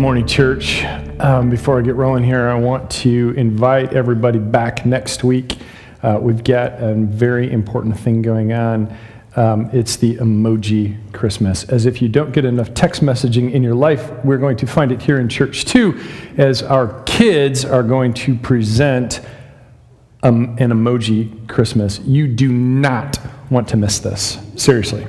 morning, church. Um, before I get rolling here, I want to invite everybody back next week. Uh, we've got a very important thing going on. Um, it's the emoji Christmas. As if you don't get enough text messaging in your life, we're going to find it here in church too, as our kids are going to present um, an emoji Christmas. You do not want to miss this. Seriously.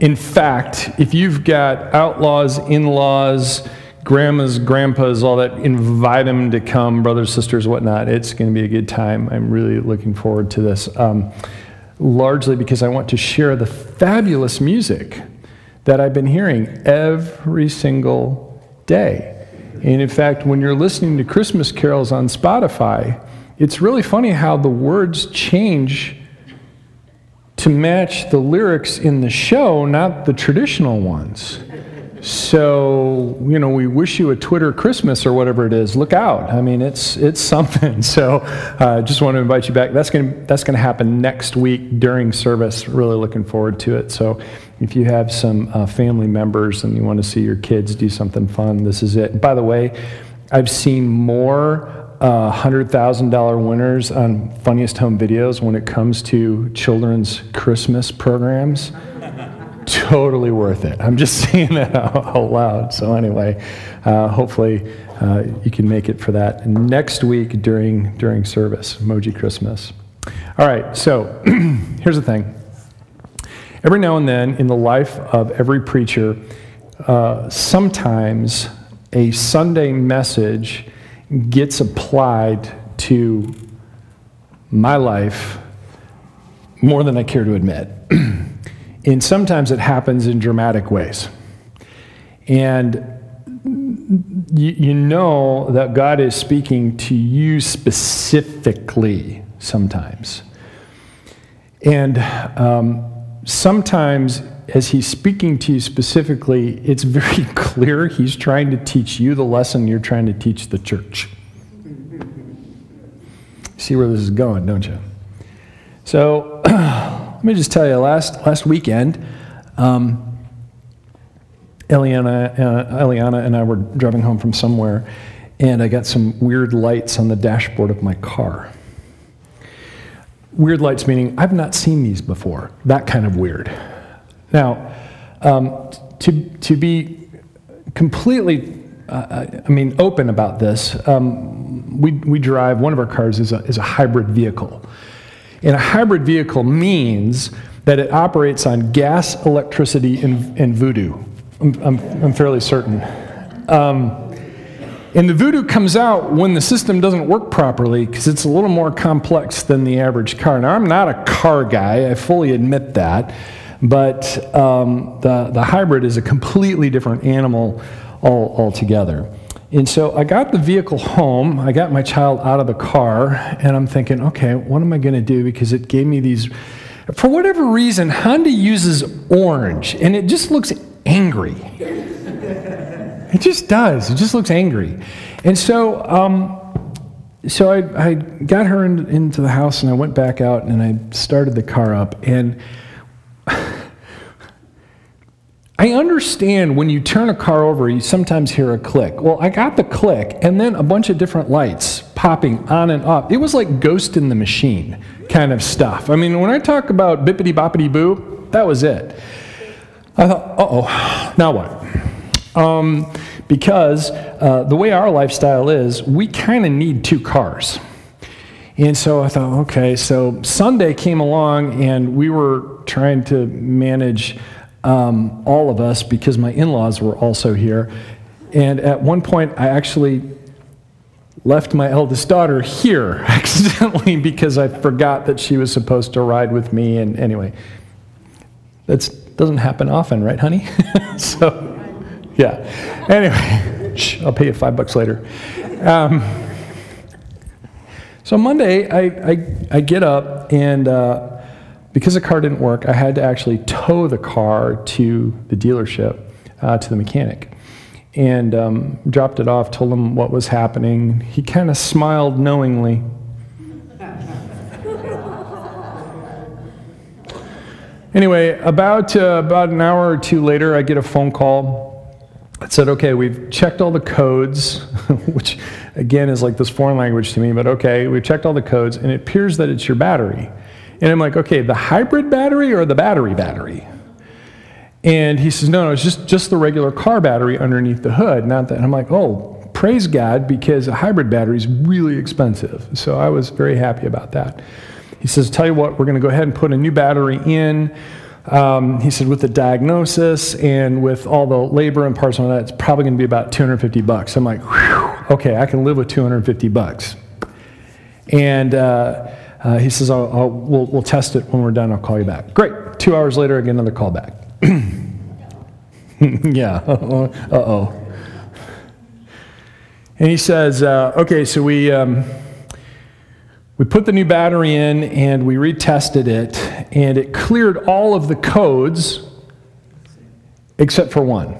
In fact, if you've got outlaws, in laws, grandmas, grandpas, all that, invite them to come, brothers, sisters, whatnot. It's going to be a good time. I'm really looking forward to this. Um, largely because I want to share the fabulous music that I've been hearing every single day. And in fact, when you're listening to Christmas carols on Spotify, it's really funny how the words change to match the lyrics in the show, not the traditional ones. So, you know, we wish you a Twitter Christmas or whatever it is. Look out. I mean, it's, it's something. So, I uh, just want to invite you back. That's going that's gonna happen next week during service. Really looking forward to it. So, if you have some uh, family members and you want to see your kids do something fun, this is it. By the way, I've seen more uh, $100,000 winners on Funniest Home Videos when it comes to children's Christmas programs totally worth it. I'm just saying that out loud. So, anyway, uh, hopefully uh, you can make it for that next week during, during service, Emoji Christmas. All right, so here's the thing. Every now and then in the life of every preacher, uh, sometimes a Sunday message gets applied to my life more than I care to admit. And sometimes it happens in dramatic ways. And you, you know that God is speaking to you specifically sometimes. And um, sometimes, as He's speaking to you specifically, it's very clear He's trying to teach you the lesson you're trying to teach the church. See where this is going, don't you? So, let me just tell you, last, last weekend, um, Eliana, uh, Eliana and I were driving home from somewhere, and I got some weird lights on the dashboard of my car. Weird lights meaning I've not seen these before, that kind of weird. Now, um, to, to be completely, uh, I mean, open about this, um, we, we drive, one of our cars is a, is a hybrid vehicle. And a hybrid vehicle means that it operates on gas, electricity, and, and voodoo. I'm, I'm, I'm, fairly certain. Um, and the voodoo comes out when the system doesn't work properly because it's a little more complex than the average car. Now, I'm not a car guy, I fully admit that, but um, the, the hybrid is a completely different animal all, altogether. And so I got the vehicle home, I got my child out of the car, and I'm thinking, okay, what am I going to do? Because it gave me these. For whatever reason, Honda uses orange, and it just looks angry. it just does. It just looks angry. And so, um, so I, I got her in, into the house, and I went back out, and I started the car up, and I understand when you turn a car over, you sometimes hear a click. Well, I got the click and then a bunch of different lights popping on and off. It was like Ghost in the Machine kind of stuff. I mean, when I talk about bippity boppity boo, that was it. I thought, uh oh, now what? Um, because uh, the way our lifestyle is, we kind of need two cars. And so I thought, okay, so Sunday came along and we were trying to manage um, all of us because my in laws were also here. And at one point, I actually left my eldest daughter here accidentally because I forgot that she was supposed to ride with me. And anyway, that doesn't happen often, right, honey? so, yeah. Anyway, I'll pay you five bucks later. Um, so Monday, I, I, I, get up and uh, because the car didn't work, I had to actually tow the car to the dealership, uh, to the mechanic. And um, dropped it off, told him what was happening. He kind of smiled knowingly. anyway, about, uh, about an hour or two later, I get a phone call I said, okay, we've checked all the codes, which again is like this foreign language to me, but okay, we've checked all the codes, and it appears that it's your battery. And I'm like, okay, the hybrid battery or the battery battery? And he says, no, no, it's just, just the regular car battery underneath the hood, not that. And I'm like, oh, praise God, because a hybrid battery is really expensive. So I was very happy about that. He says, tell you what, we're going to go ahead and put a new battery in. Um, he said, with the diagnosis and with all the labor and parts on that, it's probably going to be about 250 bucks. I'm like, okay, I can live with 250 bucks. And uh, uh, he says, I'll, I'll, we'll, we'll test it when we're done. I'll call you back. Great. Two hours later, I get another call back. yeah. Uh oh. And he says, uh, okay, so we. Um, we put the new battery in and we retested it, and it cleared all of the codes except for one.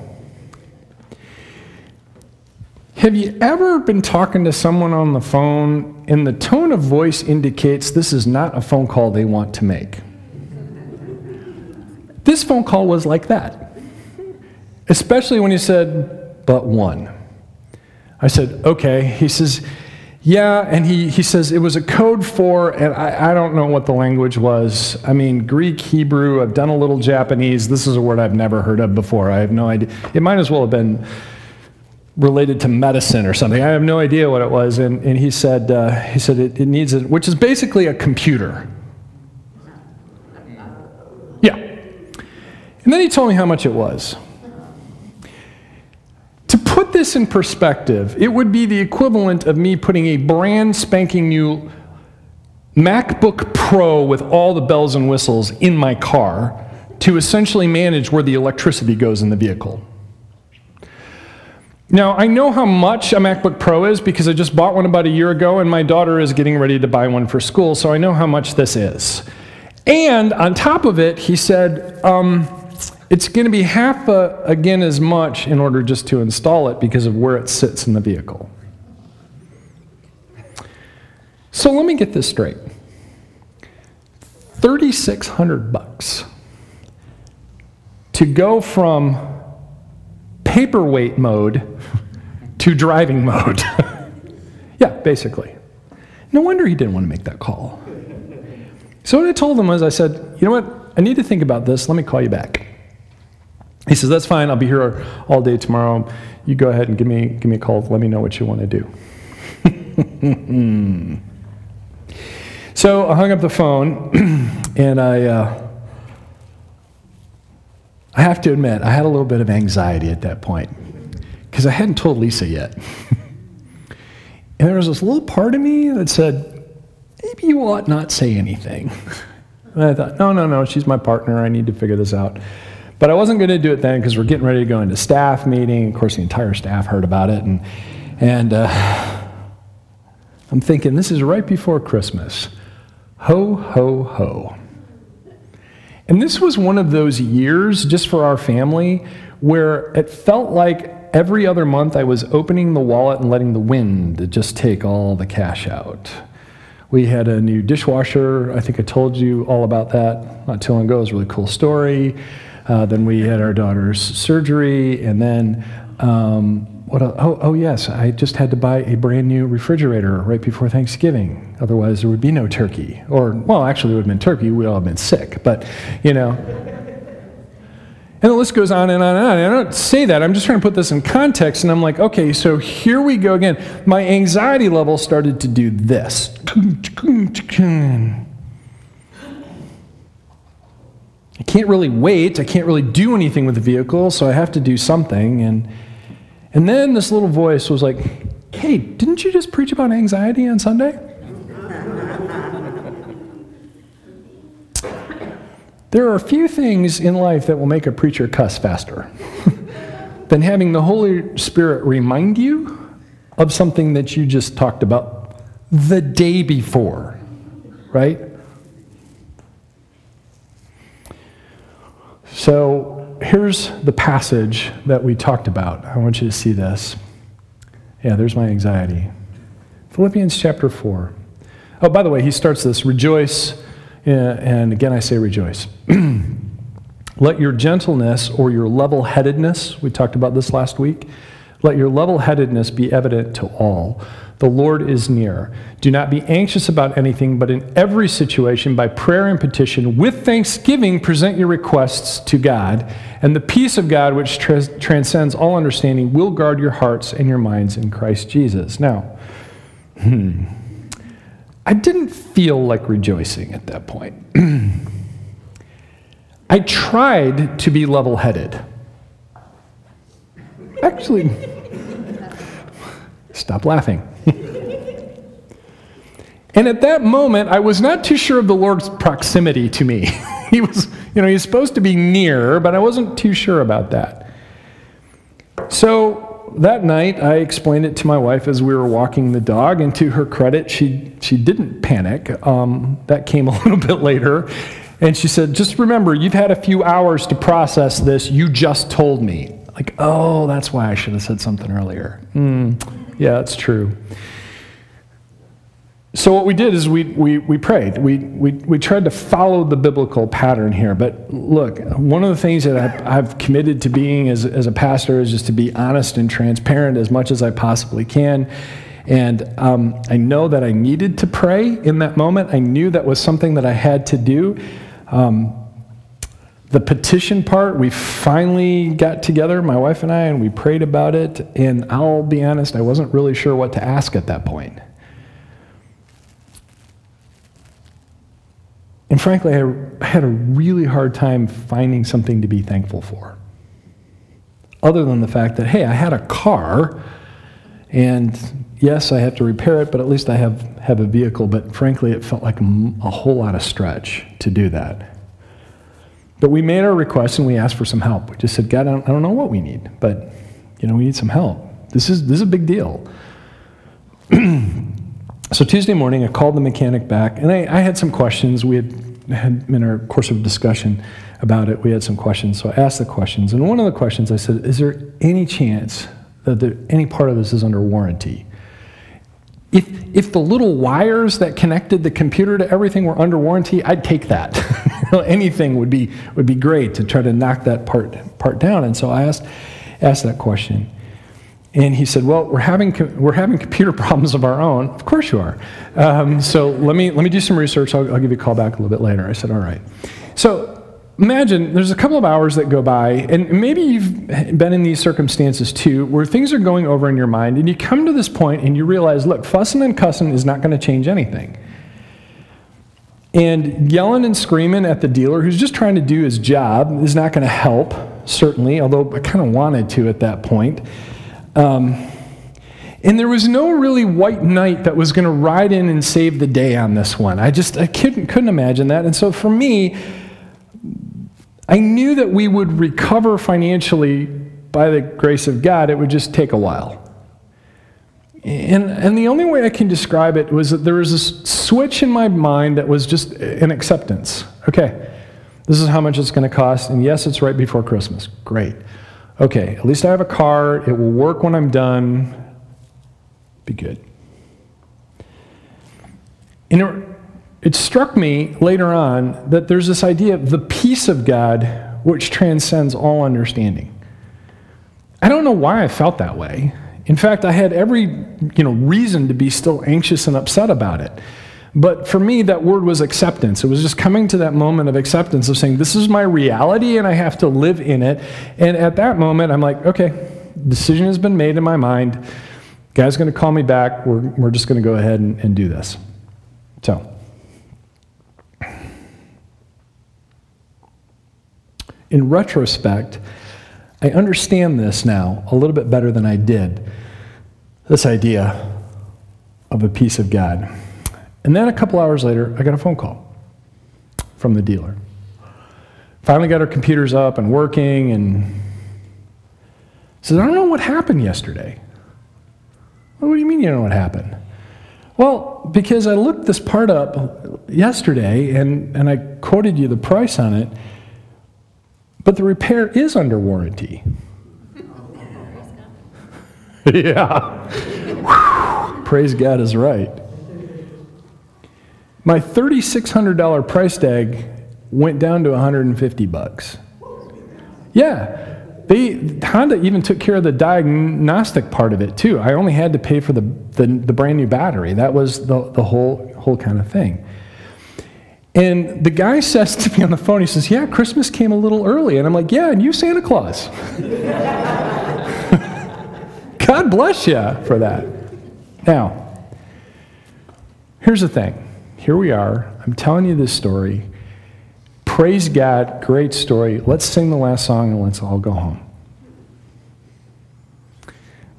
Have you ever been talking to someone on the phone and the tone of voice indicates this is not a phone call they want to make? This phone call was like that, especially when he said, but one. I said, okay. He says, yeah, and he, he says it was a code for, and I, I don't know what the language was. I mean, Greek, Hebrew, I've done a little Japanese. This is a word I've never heard of before. I have no idea. It might as well have been related to medicine or something. I have no idea what it was. And, and he said, uh, he said it, it needs it, which is basically a computer. Yeah. And then he told me how much it was To put this in perspective, it would be the equivalent of me putting a brand spanking new MacBook Pro with all the bells and whistles in my car to essentially manage where the electricity goes in the vehicle. Now, I know how much a MacBook Pro is because I just bought one about a year ago and my daughter is getting ready to buy one for school, so I know how much this is. And on top of it, he said, um, it's going to be half a, again as much in order just to install it because of where it sits in the vehicle. So let me get this straight. 3600 bucks to go from paperweight mode to driving mode. yeah, basically. No wonder he didn't want to make that call. So what I told him was I said, "You know what? I need to think about this. Let me call you back." He says, That's fine. I'll be here all day tomorrow. You go ahead and give me, give me a call. Let me know what you want to do. so I hung up the phone and I, uh, I have to admit, I had a little bit of anxiety at that point because I hadn't told Lisa yet. and there was this little part of me that said, maybe you ought not say anything. and I thought, no, no, no, she's my partner. I need to figure this out. But I wasn't going to do it then because we're getting ready to go into staff meeting. Of course, the entire staff heard about it. And, and uh, I'm thinking, this is right before Christmas. Ho, ho, ho. And this was one of those years, just for our family, where it felt like every other month I was opening the wallet and letting the wind just take all the cash out. We had a new dishwasher. I think I told you all about that not too long ago. It was a really cool story. Uh, then we had our daughter's surgery, and then um, what? Oh, oh, yes, I just had to buy a brand new refrigerator right before Thanksgiving. Otherwise, there would be no turkey. Or, well, actually, it would have been turkey. We'd all have been sick. But, you know. And the list goes on and on and on. And I don't say that. I'm just trying to put this in context. And I'm like, okay, so here we go again. My anxiety level started to do this. I can't really wait. I can't really do anything with the vehicle, so I have to do something. And, and then this little voice was like, Hey, didn't you just preach about anxiety on Sunday? There are a few things in life that will make a preacher cuss faster than having the Holy Spirit remind you of something that you just talked about the day before, right? So here's the passage that we talked about. I want you to see this. Yeah, there's my anxiety. Philippians chapter 4. Oh, by the way, he starts this rejoice, and again I say rejoice. Let your gentleness or your level headedness, we talked about this last week, let your level headedness be evident to all. The Lord is near. Do not be anxious about anything, but in every situation, by prayer and petition, with thanksgiving, present your requests to God. And the peace of God, which transcends all understanding, will guard your hearts and your minds in Christ Jesus. Now, hmm, I didn't feel like rejoicing at that point. I tried to be level headed. Actually, stop laughing. and at that moment, I was not too sure of the Lord's proximity to me. he was, you know, he's supposed to be near, but I wasn't too sure about that. So that night, I explained it to my wife as we were walking the dog, and to her credit, she, she didn't panic. Um, that came a little bit later. And she said, Just remember, you've had a few hours to process this. You just told me. Like, oh, that's why I should have said something earlier. Mm, yeah, that's true. So, what we did is we, we, we prayed. We, we, we tried to follow the biblical pattern here. But look, one of the things that I've, I've committed to being as, as a pastor is just to be honest and transparent as much as I possibly can. And um, I know that I needed to pray in that moment. I knew that was something that I had to do. Um, the petition part, we finally got together, my wife and I, and we prayed about it. And I'll be honest, I wasn't really sure what to ask at that point. And frankly, I had a really hard time finding something to be thankful for. Other than the fact that, hey, I had a car, and yes, I have to repair it, but at least I have, have a vehicle. But frankly, it felt like a, whole lot of stretch to do that. But we made our request and we asked for some help. We just said, God, I don't, I don't know what we need, but you know, we need some help. This is, this is a big deal. so Tuesday morning, I called the mechanic back, and I, I had some questions. We had had in our course of discussion about it, we had some questions. So I asked the questions, and one of the questions I said, "Is there any chance that there, any part of this is under warranty?" If, if the little wires that connected the computer to everything were under warranty, I'd take that. Anything would be, would be great to try to knock that part, part down. And so I asked, asked that question. And he said, Well, we're having, we're having computer problems of our own. Of course you are. Um, so let me, let me do some research. I'll, I'll give you a call back a little bit later. I said, All right. So imagine there's a couple of hours that go by, and maybe you've been in these circumstances too, where things are going over in your mind, and you come to this point and you realize, look, fussing and cussing is not going to change anything. And yelling and screaming at the dealer who's just trying to do his job is not going to help, certainly, although I kind of wanted to at that point. Um, and there was no really white knight that was going to ride in and save the day on this one. I just I couldn't, couldn't imagine that. And so for me, I knew that we would recover financially by the grace of God. It would just take a while. And, and the only way I can describe it was that there was a switch in my mind that was just an acceptance. Okay, this is how much it's going to cost, and yes, it's right before Christmas. Great. Okay, at least I have a car. It will work when I'm done. Be good. And it, it struck me later on that there's this idea of the peace of God which transcends all understanding. I don't know why I felt that way. In fact, I had every you know, reason to be still anxious and upset about it. But for me, that word was acceptance. It was just coming to that moment of acceptance of saying, this is my reality and I have to live in it. And at that moment, I'm like, okay, decision has been made in my mind. Guy's going to call me back. We're, we're just going to go ahead and, and do this. So. In retrospect, I understand this now a little bit better than I did this idea of a peace of God. And then a couple hours later, I got a phone call from the dealer. Finally got our computers up and working and says, I don't know what happened yesterday. What do you mean you don't know what happened? Well, because I looked this part up yesterday and, and I quoted you the price on it, but the repair is under warranty. yeah. Praise God is right. My $3,600 price tag went down to 150 bucks. Yeah. They, Honda even took care of the diagnostic part of it too. I only had to pay for the, the, the brand new battery. That was the, the whole, whole kind of thing. And the guy says to me on the phone, he says, Yeah, Christmas came a little early. And I'm like, Yeah, and you Santa Claus. God bless you for that. Now, here's the thing. Here we are. I'm telling you this story. Praise God, great story. Let's sing the last song and let's all go home.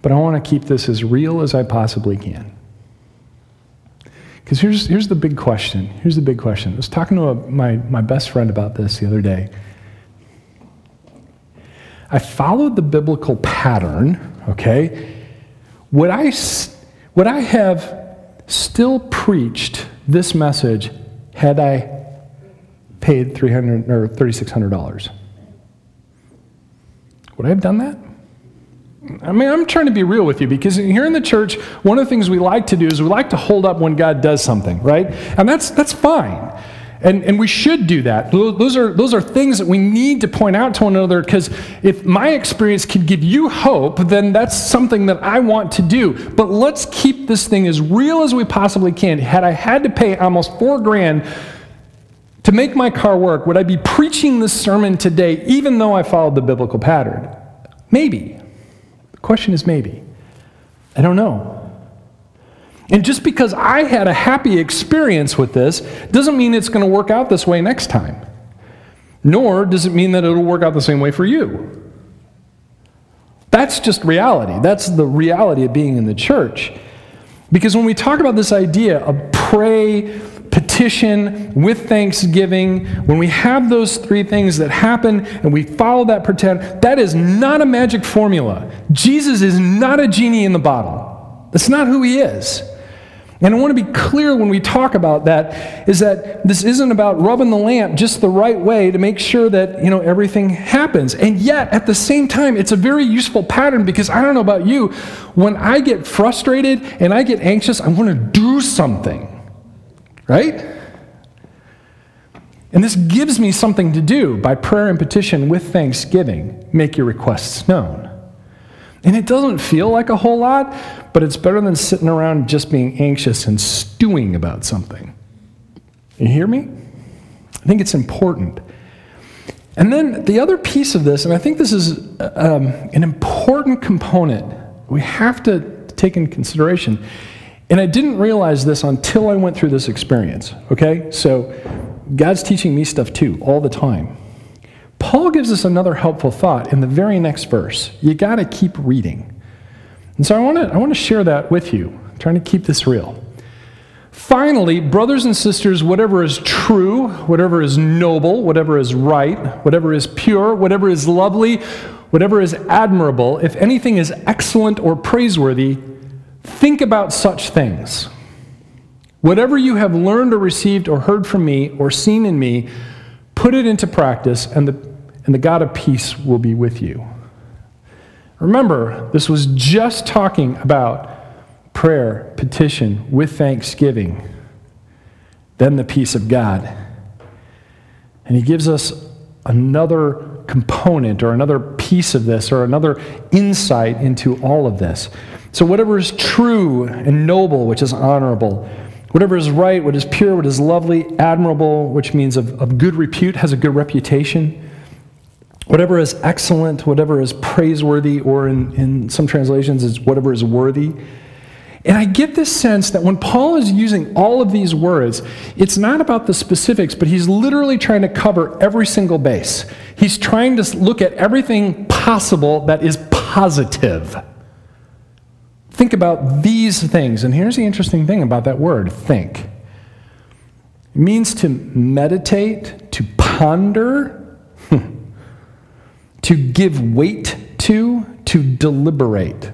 But I want to keep this as real as I possibly can. Because here's, here's the big question. Here's the big question. I was talking to a, my, my best friend about this the other day. I followed the biblical pattern, okay? Would I, would I have still preached this message had I paid 300 or $3,600. Would I have done that? I mean, I'm trying to be real with you because here in the church, one of the things we like to do is we like to hold up when God does something, right? And that's, that's fine. And, and we should do that. Those are, those are things that we need to point out to one another because if my experience can give you hope, then that's something that I want to do. But let's keep this thing as real as we possibly can. Had I had to pay almost four grand to make my car work, would I be preaching this sermon today even though I followed the biblical pattern? Maybe. The question is maybe. I don't know. And just because I had a happy experience with this doesn't mean it's going to work out this way next time. Nor does it mean that it'll work out the same way for you. That's just reality. That's the reality of being in the church. Because when we talk about this idea of pray, petition, with thanksgiving, when we have those three things that happen and we follow that pretend, that is not a magic formula. Jesus is not a genie in the bottle. That's not who he is. And I want to be clear when we talk about that is that this isn't about rubbing the lamp just the right way to make sure that, you know, everything happens. And yet, at the same time, it's a very useful pattern because I don't know about you, when I get frustrated and I get anxious, I want to do something. Right? And this gives me something to do by prayer and petition with thanksgiving. Make your requests known. And it doesn't feel like a whole lot, but it's better than sitting around just being anxious and stewing about something. You hear me? I think it's important. And then the other piece of this, and I think this is um, an important component we have to take into consideration, and I didn't realize this until I went through this experience, okay? So God's teaching me stuff too, all the time. Paul gives us another helpful thought in the very next verse. You got to keep reading. And so I want to I want to share that with you, I'm trying to keep this real. Finally, brothers and sisters, whatever is true, whatever is noble, whatever is right, whatever is pure, whatever is lovely, whatever is admirable, if anything is excellent or praiseworthy, think about such things. Whatever you have learned or received or heard from me or seen in me, Put it into practice, and the, and the God of peace will be with you. Remember, this was just talking about prayer, petition, with thanksgiving, then the peace of God. And he gives us another component or another piece of this or another insight into all of this. So, whatever is true and noble, which is honorable, Whatever is right, what is pure, what is lovely, admirable, which means of, of good repute, has a good reputation. Whatever is excellent, whatever is praiseworthy, or in, in some translations, is whatever is worthy. And I get this sense that when Paul is using all of these words, it's not about the specifics, but he's literally trying to cover every single base. He's trying to look at everything possible that is positive. Think about these things. And here's the interesting thing about that word think it means to meditate, to ponder, to give weight to, to deliberate.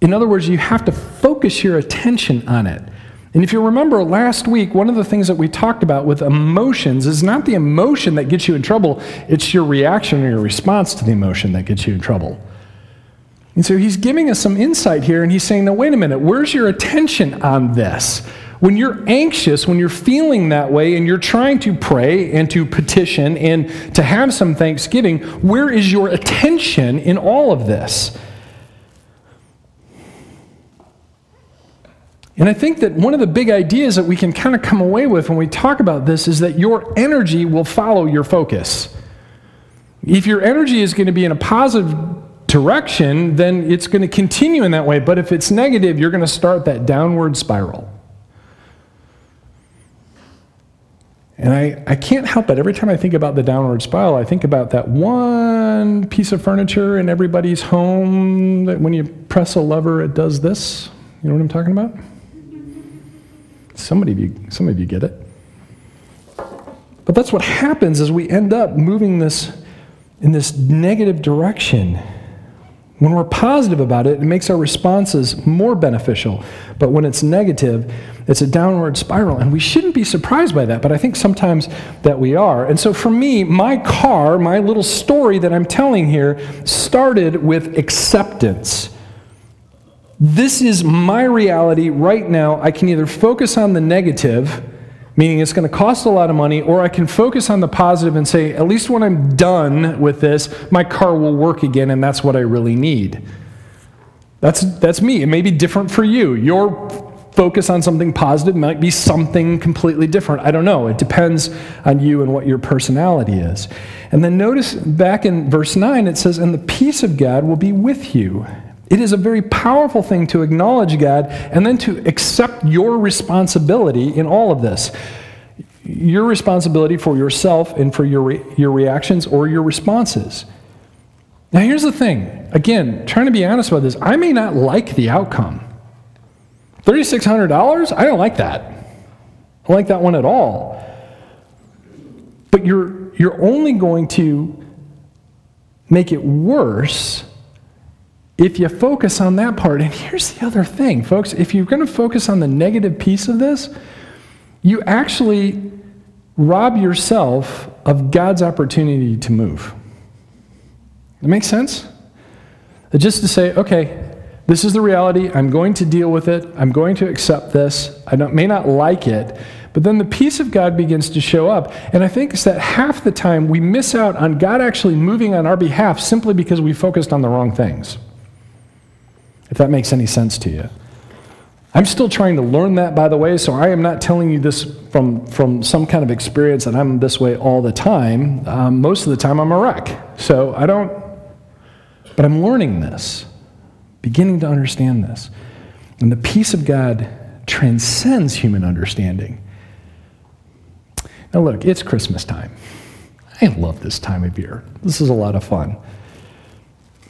In other words, you have to focus your attention on it. And if you remember last week, one of the things that we talked about with emotions is not the emotion that gets you in trouble, it's your reaction or your response to the emotion that gets you in trouble. And so he's giving us some insight here, and he's saying, now, wait a minute, where's your attention on this? When you're anxious, when you're feeling that way, and you're trying to pray and to petition and to have some thanksgiving, where is your attention in all of this? And I think that one of the big ideas that we can kind of come away with when we talk about this is that your energy will follow your focus. If your energy is going to be in a positive direction, then it's going to continue in that way. But if it's negative, you're going to start that downward spiral. And I, I can't help it. Every time I think about the downward spiral, I think about that one piece of furniture in everybody's home that when you press a lever, it does this. You know what I'm talking about? Somebody of you, some of you get it. But that's what happens is we end up moving this in this negative direction. When we're positive about it, it makes our responses more beneficial. But when it's negative, it's a downward spiral. And we shouldn't be surprised by that, but I think sometimes that we are. And so for me, my car, my little story that I'm telling here, started with acceptance. This is my reality right now. I can either focus on the negative, meaning it's going to cost a lot of money, or I can focus on the positive and say, at least when I'm done with this, my car will work again, and that's what I really need. That's, that's me. It may be different for you. Your focus on something positive might be something completely different. I don't know. It depends on you and what your personality is. And then notice back in verse 9, it says, And the peace of God will be with you. It is a very powerful thing to acknowledge God and then to accept your responsibility in all of this. Your responsibility for yourself and for your, re- your reactions or your responses. Now, here's the thing again, trying to be honest about this, I may not like the outcome. $3,600? I don't like that. I don't like that one at all. But you're, you're only going to make it worse if you focus on that part, and here's the other thing, folks, if you're going to focus on the negative piece of this, you actually rob yourself of God's opportunity to move. That makes sense? Just to say, okay, this is the reality. I'm going to deal with it. I'm going to accept this. I may not like it, but then the peace of God begins to show up. And I think it's that half the time we miss out on God actually moving on our behalf simply because we focused on the wrong things if that makes any sense to you. I'm still trying to learn that, by the way, so I am not telling you this from, from some kind of experience that I'm this way all the time. Um, most of the time, I'm a wreck. So I don't, but I'm learning this, beginning to understand this. And the peace of God transcends human understanding. Now, look, it's Christmas time. I love this time of year. This is a lot of fun.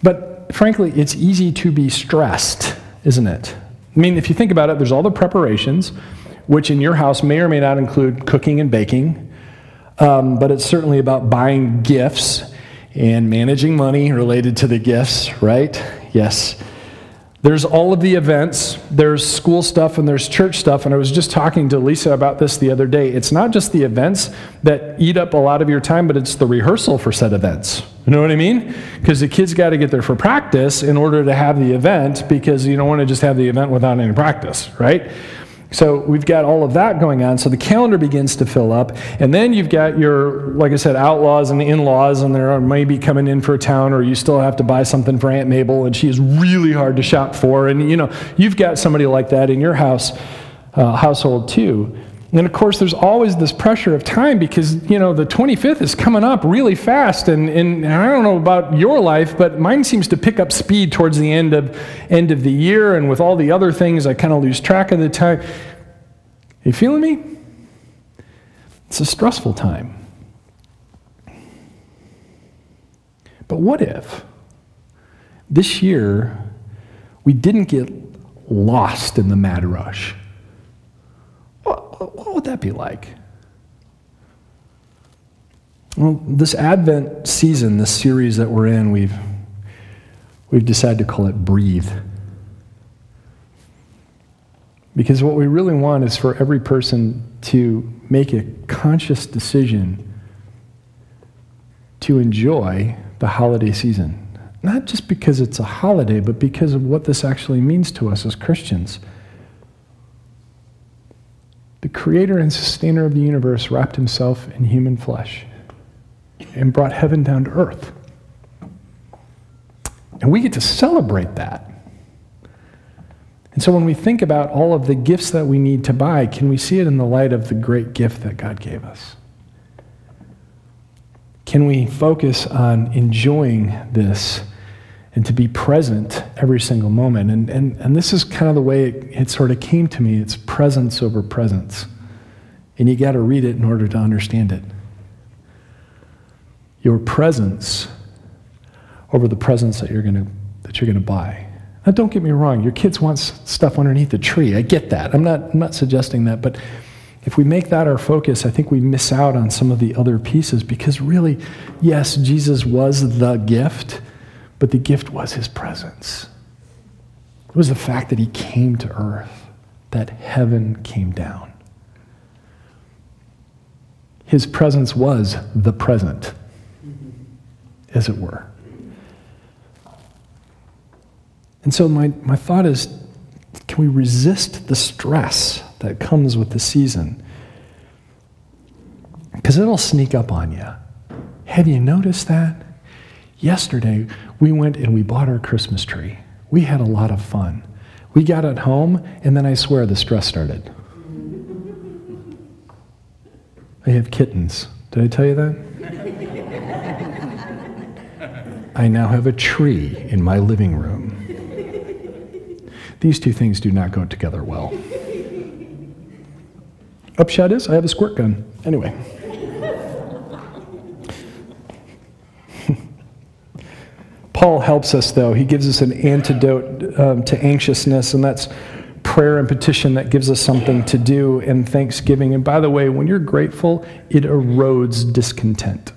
But frankly, it's easy to be stressed, isn't it? I mean, if you think about it, there's all the preparations, which in your house may or may not include cooking and baking, um, but it's certainly about buying gifts and managing money related to the gifts, right? Yes. There's all of the events, there's school stuff, and there's church stuff. And I was just talking to Lisa about this the other day. It's not just the events that eat up a lot of your time, but it's the rehearsal for said events. You know what I mean? Because the kids got to get there for practice in order to have the event, because you don't want to just have the event without any practice, right? So we've got all of that going on. So the calendar begins to fill up. And then you've got your, like I said, outlaws and in laws, and they're maybe coming in for a town, or you still have to buy something for Aunt Mabel, and she is really hard to shop for. And, you know, you've got somebody like that in your house, uh, household too. And of course, there's always this pressure of time because, you know, the 25th is coming up really fast. And, and I don't know about your life, but mine seems to pick up speed towards the end of, end of the year. And with all the other things, I kind of lose track of the time. You feeling me? It's a stressful time. But what if this year we didn't get lost in the mad rush? What would that be like? Well, this Advent season, this series that we're in, we've, we've decided to call it Breathe. Because what we really want is for every person to make a conscious decision to enjoy the holiday season. Not just because it's a holiday, but because of what this actually means to us as Christians. The creator and sustainer of the universe, wrapped himself in human flesh and brought heaven down to earth. And we get to celebrate that. And so when we think about all of the gifts that we need to buy, can we see it in the light of the great gift that God gave us? Can we focus on enjoying this and to be present every single moment? And, and, and this is kind of the way it, it sort of came to me it's presence over presence. And you got to read it in order to understand it. Your presence over the presence that you're going to that you're going to buy. Now, don't get me wrong. Your kids want stuff underneath the tree. I get that. I'm not, I'm not suggesting that, but if we make that our focus, I think we miss out on some of the other pieces because really, yes, Jesus was the gift, but the gift was his presence. It was the fact that he came to earth, that heaven came down. His presence was the present, as it were. And so, my, my thought is can we resist the stress that comes with the season? Because it'll sneak up on you. Have you noticed that? Yesterday, we went and we bought our Christmas tree. We had a lot of fun. We got it home, and then I swear the stress started. I have kittens. Did I tell you that? I now have a tree in my living room. These two things do not go together well. Upshot is, I have a squirt gun. Anyway. Paul helps us, though. He gives us an antidote um, to anxiousness, and that's prayer and petition that gives us something to do and thanksgiving. And by the way, when you're grateful, it erodes discontent.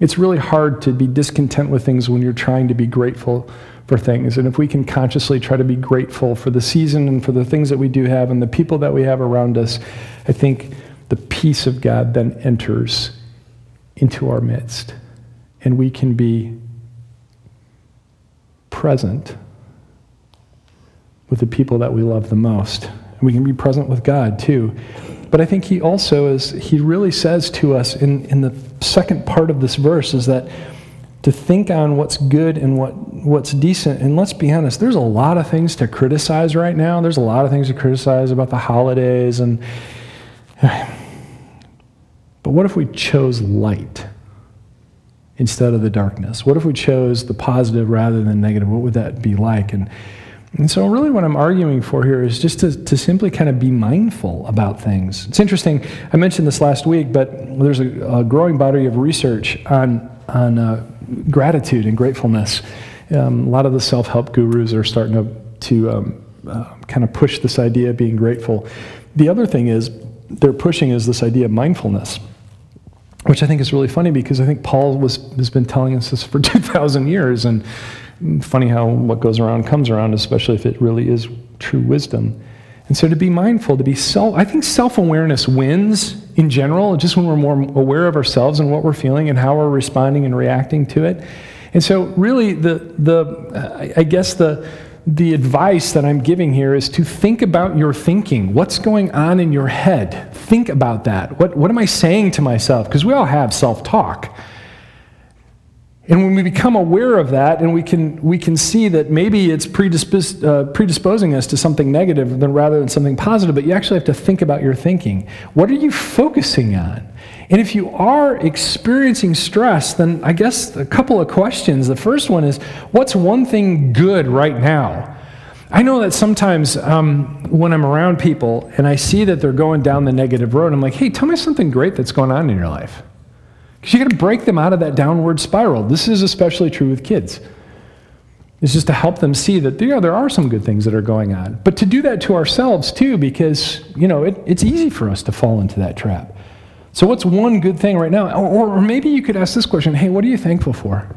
It's really hard to be discontent with things when you're trying to be grateful for things. And if we can consciously try to be grateful for the season and for the things that we do have and the people that we have around us, I think the peace of God then enters into our midst. And we can be present with the people that we love the most. We can be present with God too. But I think he also is, he really says to us in, in the second part of this verse is that to think on what's good and what, what's decent. And let's be honest, there's a lot of things to criticize right now. There's a lot of things to criticize about the holidays and but what if we chose light instead of the darkness? What if we chose the positive rather than negative? What would that be like? And and so, really, what I'm arguing for here is just to, to simply kind of be mindful about things. It's interesting, I mentioned this last week, but there's a, a growing body of research on, on uh, gratitude and gratefulness. Um, a lot of the self help gurus are starting to, to um, uh, kind of push this idea of being grateful. The other thing is, they're pushing is this idea of mindfulness which I think is really funny because I think Paul was, has been telling us this for 2,000 years. And funny how what goes around comes around, especially if it really is true wisdom. And so to be mindful, to be self, I think self awareness wins in general, just when we're more aware of ourselves and what we're feeling and how we're responding and reacting to it. And so, really, the, the I guess the, the advice that I'm giving here is to think about your thinking. What's going on in your head? Think about that. What, what am I saying to myself? Because we all have self talk. And when we become aware of that and we can, we can see that maybe it's predispos- uh, predisposing us to something negative than rather than something positive, but you actually have to think about your thinking. What are you focusing on? And if you are experiencing stress, then I guess a couple of questions. The first one is what's one thing good right now? I know that sometimes um, when I'm around people and I see that they're going down the negative road, I'm like, hey, tell me something great that's going on in your life. Because you got to break them out of that downward spiral. This is especially true with kids. It's just to help them see that yeah, there are some good things that are going on. But to do that to ourselves too, because you know it, it's easy for us to fall into that trap. So what's one good thing right now? Or, or maybe you could ask this question: Hey, what are you thankful for?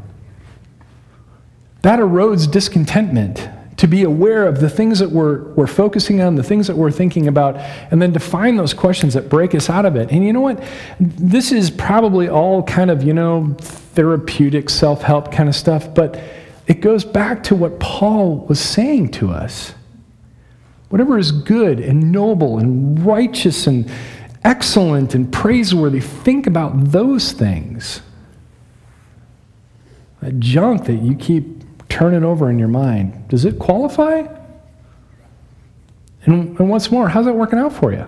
That erodes discontentment to be aware of the things that we're, we're focusing on, the things that we're thinking about, and then to find those questions that break us out of it. And you know what? This is probably all kind of, you know, therapeutic, self help kind of stuff, but it goes back to what Paul was saying to us. whatever is good and noble and righteous and excellent and praiseworthy, think about those things. That junk that you keep turning over in your mind, does it qualify? And, and what's more, how's that working out for you?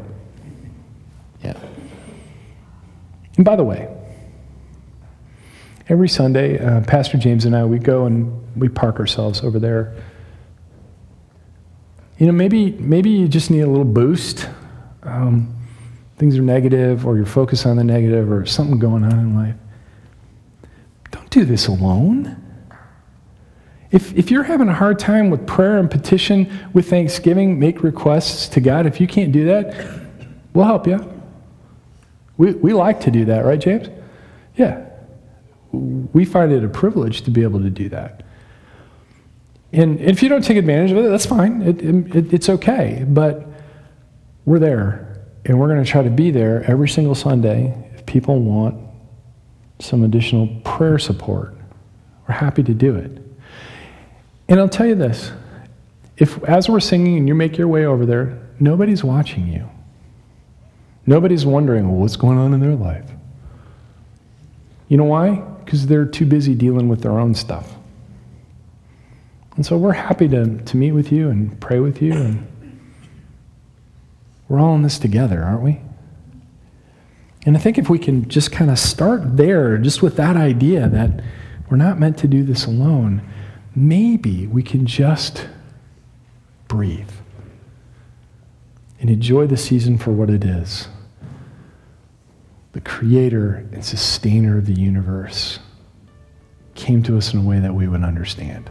Yeah. And by the way, every Sunday, uh, Pastor James and I, we go and we park ourselves over there. You know, maybe, maybe you just need a little boost. Um, things are negative, or you're focused on the negative, or something going on in life. Don't do this alone. If, if you're having a hard time with prayer and petition with thanksgiving, make requests to God. If you can't do that, we'll help you. We, we like to do that, right, James? Yeah. We find it a privilege to be able to do that. And if you don't take advantage of it, that's fine. It, it, it's okay. But we're there, and we're going to try to be there every single Sunday if people want some additional prayer support. We're happy to do it. And I'll tell you this if as we're singing and you make your way over there, nobody's watching you. Nobody's wondering well, what's going on in their life. You know why? Because they're too busy dealing with their own stuff. And so we're happy to, to meet with you and pray with you. And we're all in this together, aren't we? And I think if we can just kind of start there, just with that idea that we're not meant to do this alone, maybe we can just breathe and enjoy the season for what it is the creator and sustainer of the universe came to us in a way that we would understand.